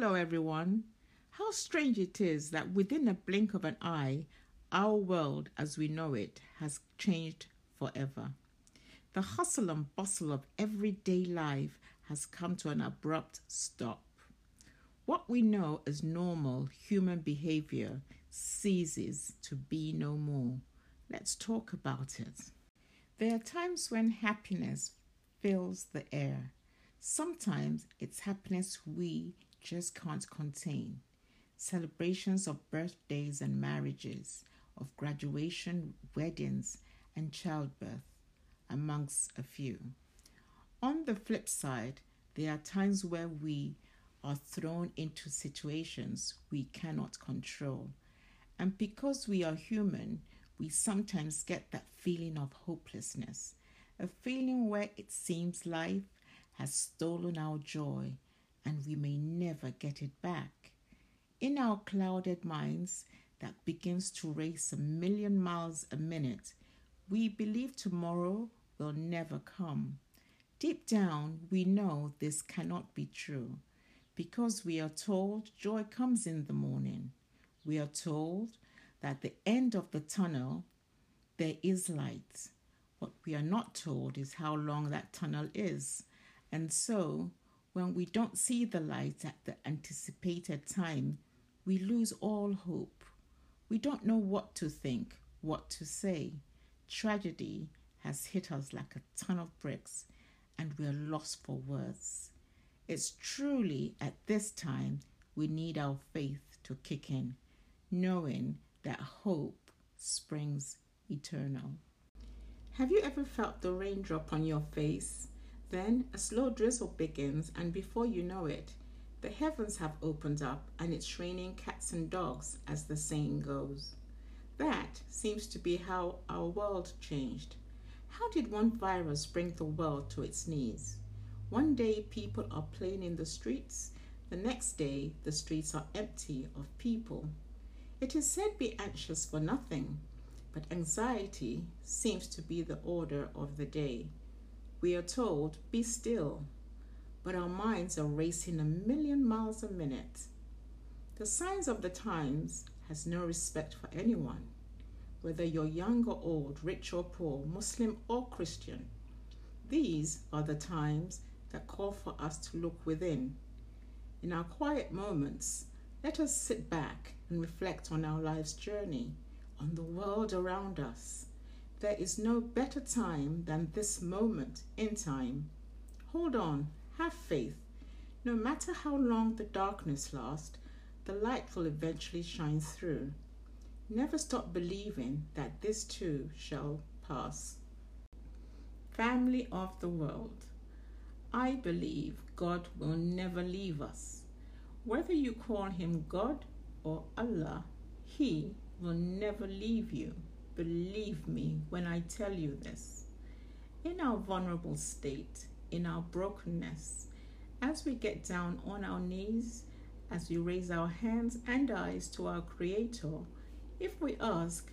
Hello, everyone. How strange it is that within a blink of an eye, our world as we know it has changed forever. The hustle and bustle of everyday life has come to an abrupt stop. What we know as normal human behavior ceases to be no more. Let's talk about it. There are times when happiness fills the air. Sometimes it's happiness we just can't contain. Celebrations of birthdays and marriages, of graduation, weddings, and childbirth, amongst a few. On the flip side, there are times where we are thrown into situations we cannot control. And because we are human, we sometimes get that feeling of hopelessness, a feeling where it seems life has stolen our joy and we may never get it back. In our clouded minds that begins to race a million miles a minute, we believe tomorrow will never come. Deep down, we know this cannot be true because we are told joy comes in the morning. We are told that the end of the tunnel there is light. What we are not told is how long that tunnel is. And so, when we don't see the light at the anticipated time, we lose all hope. We don't know what to think, what to say. Tragedy has hit us like a ton of bricks, and we're lost for words. It's truly at this time we need our faith to kick in, knowing that hope springs eternal. Have you ever felt the raindrop on your face? Then a slow drizzle begins, and before you know it, the heavens have opened up and it's raining cats and dogs, as the saying goes. That seems to be how our world changed. How did one virus bring the world to its knees? One day people are playing in the streets, the next day the streets are empty of people. It is said be anxious for nothing, but anxiety seems to be the order of the day. We are told, be still, but our minds are racing a million miles a minute. The signs of the times has no respect for anyone, whether you're young or old, rich or poor, Muslim or Christian. These are the times that call for us to look within. In our quiet moments, let us sit back and reflect on our life's journey on the world around us. There is no better time than this moment in time. Hold on, have faith. No matter how long the darkness lasts, the light will eventually shine through. Never stop believing that this too shall pass. Family of the world, I believe God will never leave us. Whether you call him God or Allah, he will never leave you. Believe me when I tell you this. In our vulnerable state, in our brokenness, as we get down on our knees, as we raise our hands and eyes to our Creator, if we ask,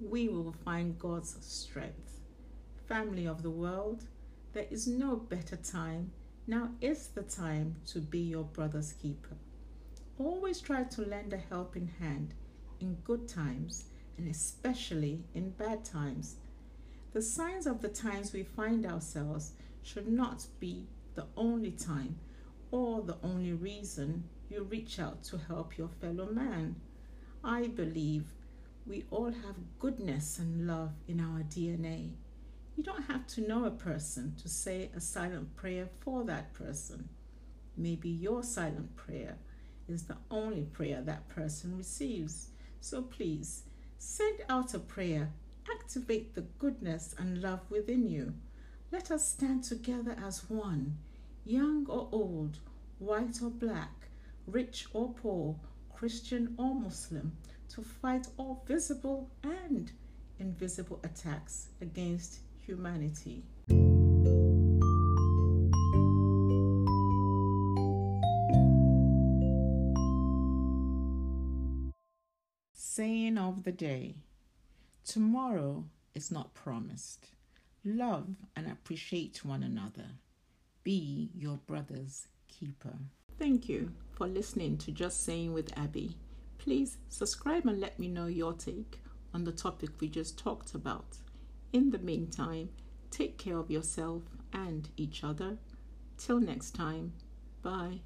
we will find God's strength. Family of the world, there is no better time. Now is the time to be your brother's keeper. Always try to lend a helping hand in good times and especially in bad times. The signs of the times we find ourselves should not be the only time or the only reason you reach out to help your fellow man. I believe we all have goodness and love in our DNA. You don't have to know a person to say a silent prayer for that person. Maybe your silent prayer is the only prayer that person receives. So please send out a prayer, activate the goodness and love within you. Let us stand together as one, young or old, white or black, rich or poor, Christian or Muslim, to fight all visible and invisible attacks against humanity. Saying of the day Tomorrow is not promised. Love and appreciate one another. Be your brother's keeper. Thank you for listening to Just Saying with Abby. Please subscribe and let me know your take on the topic we just talked about. In the meantime, take care of yourself and each other. Till next time, bye.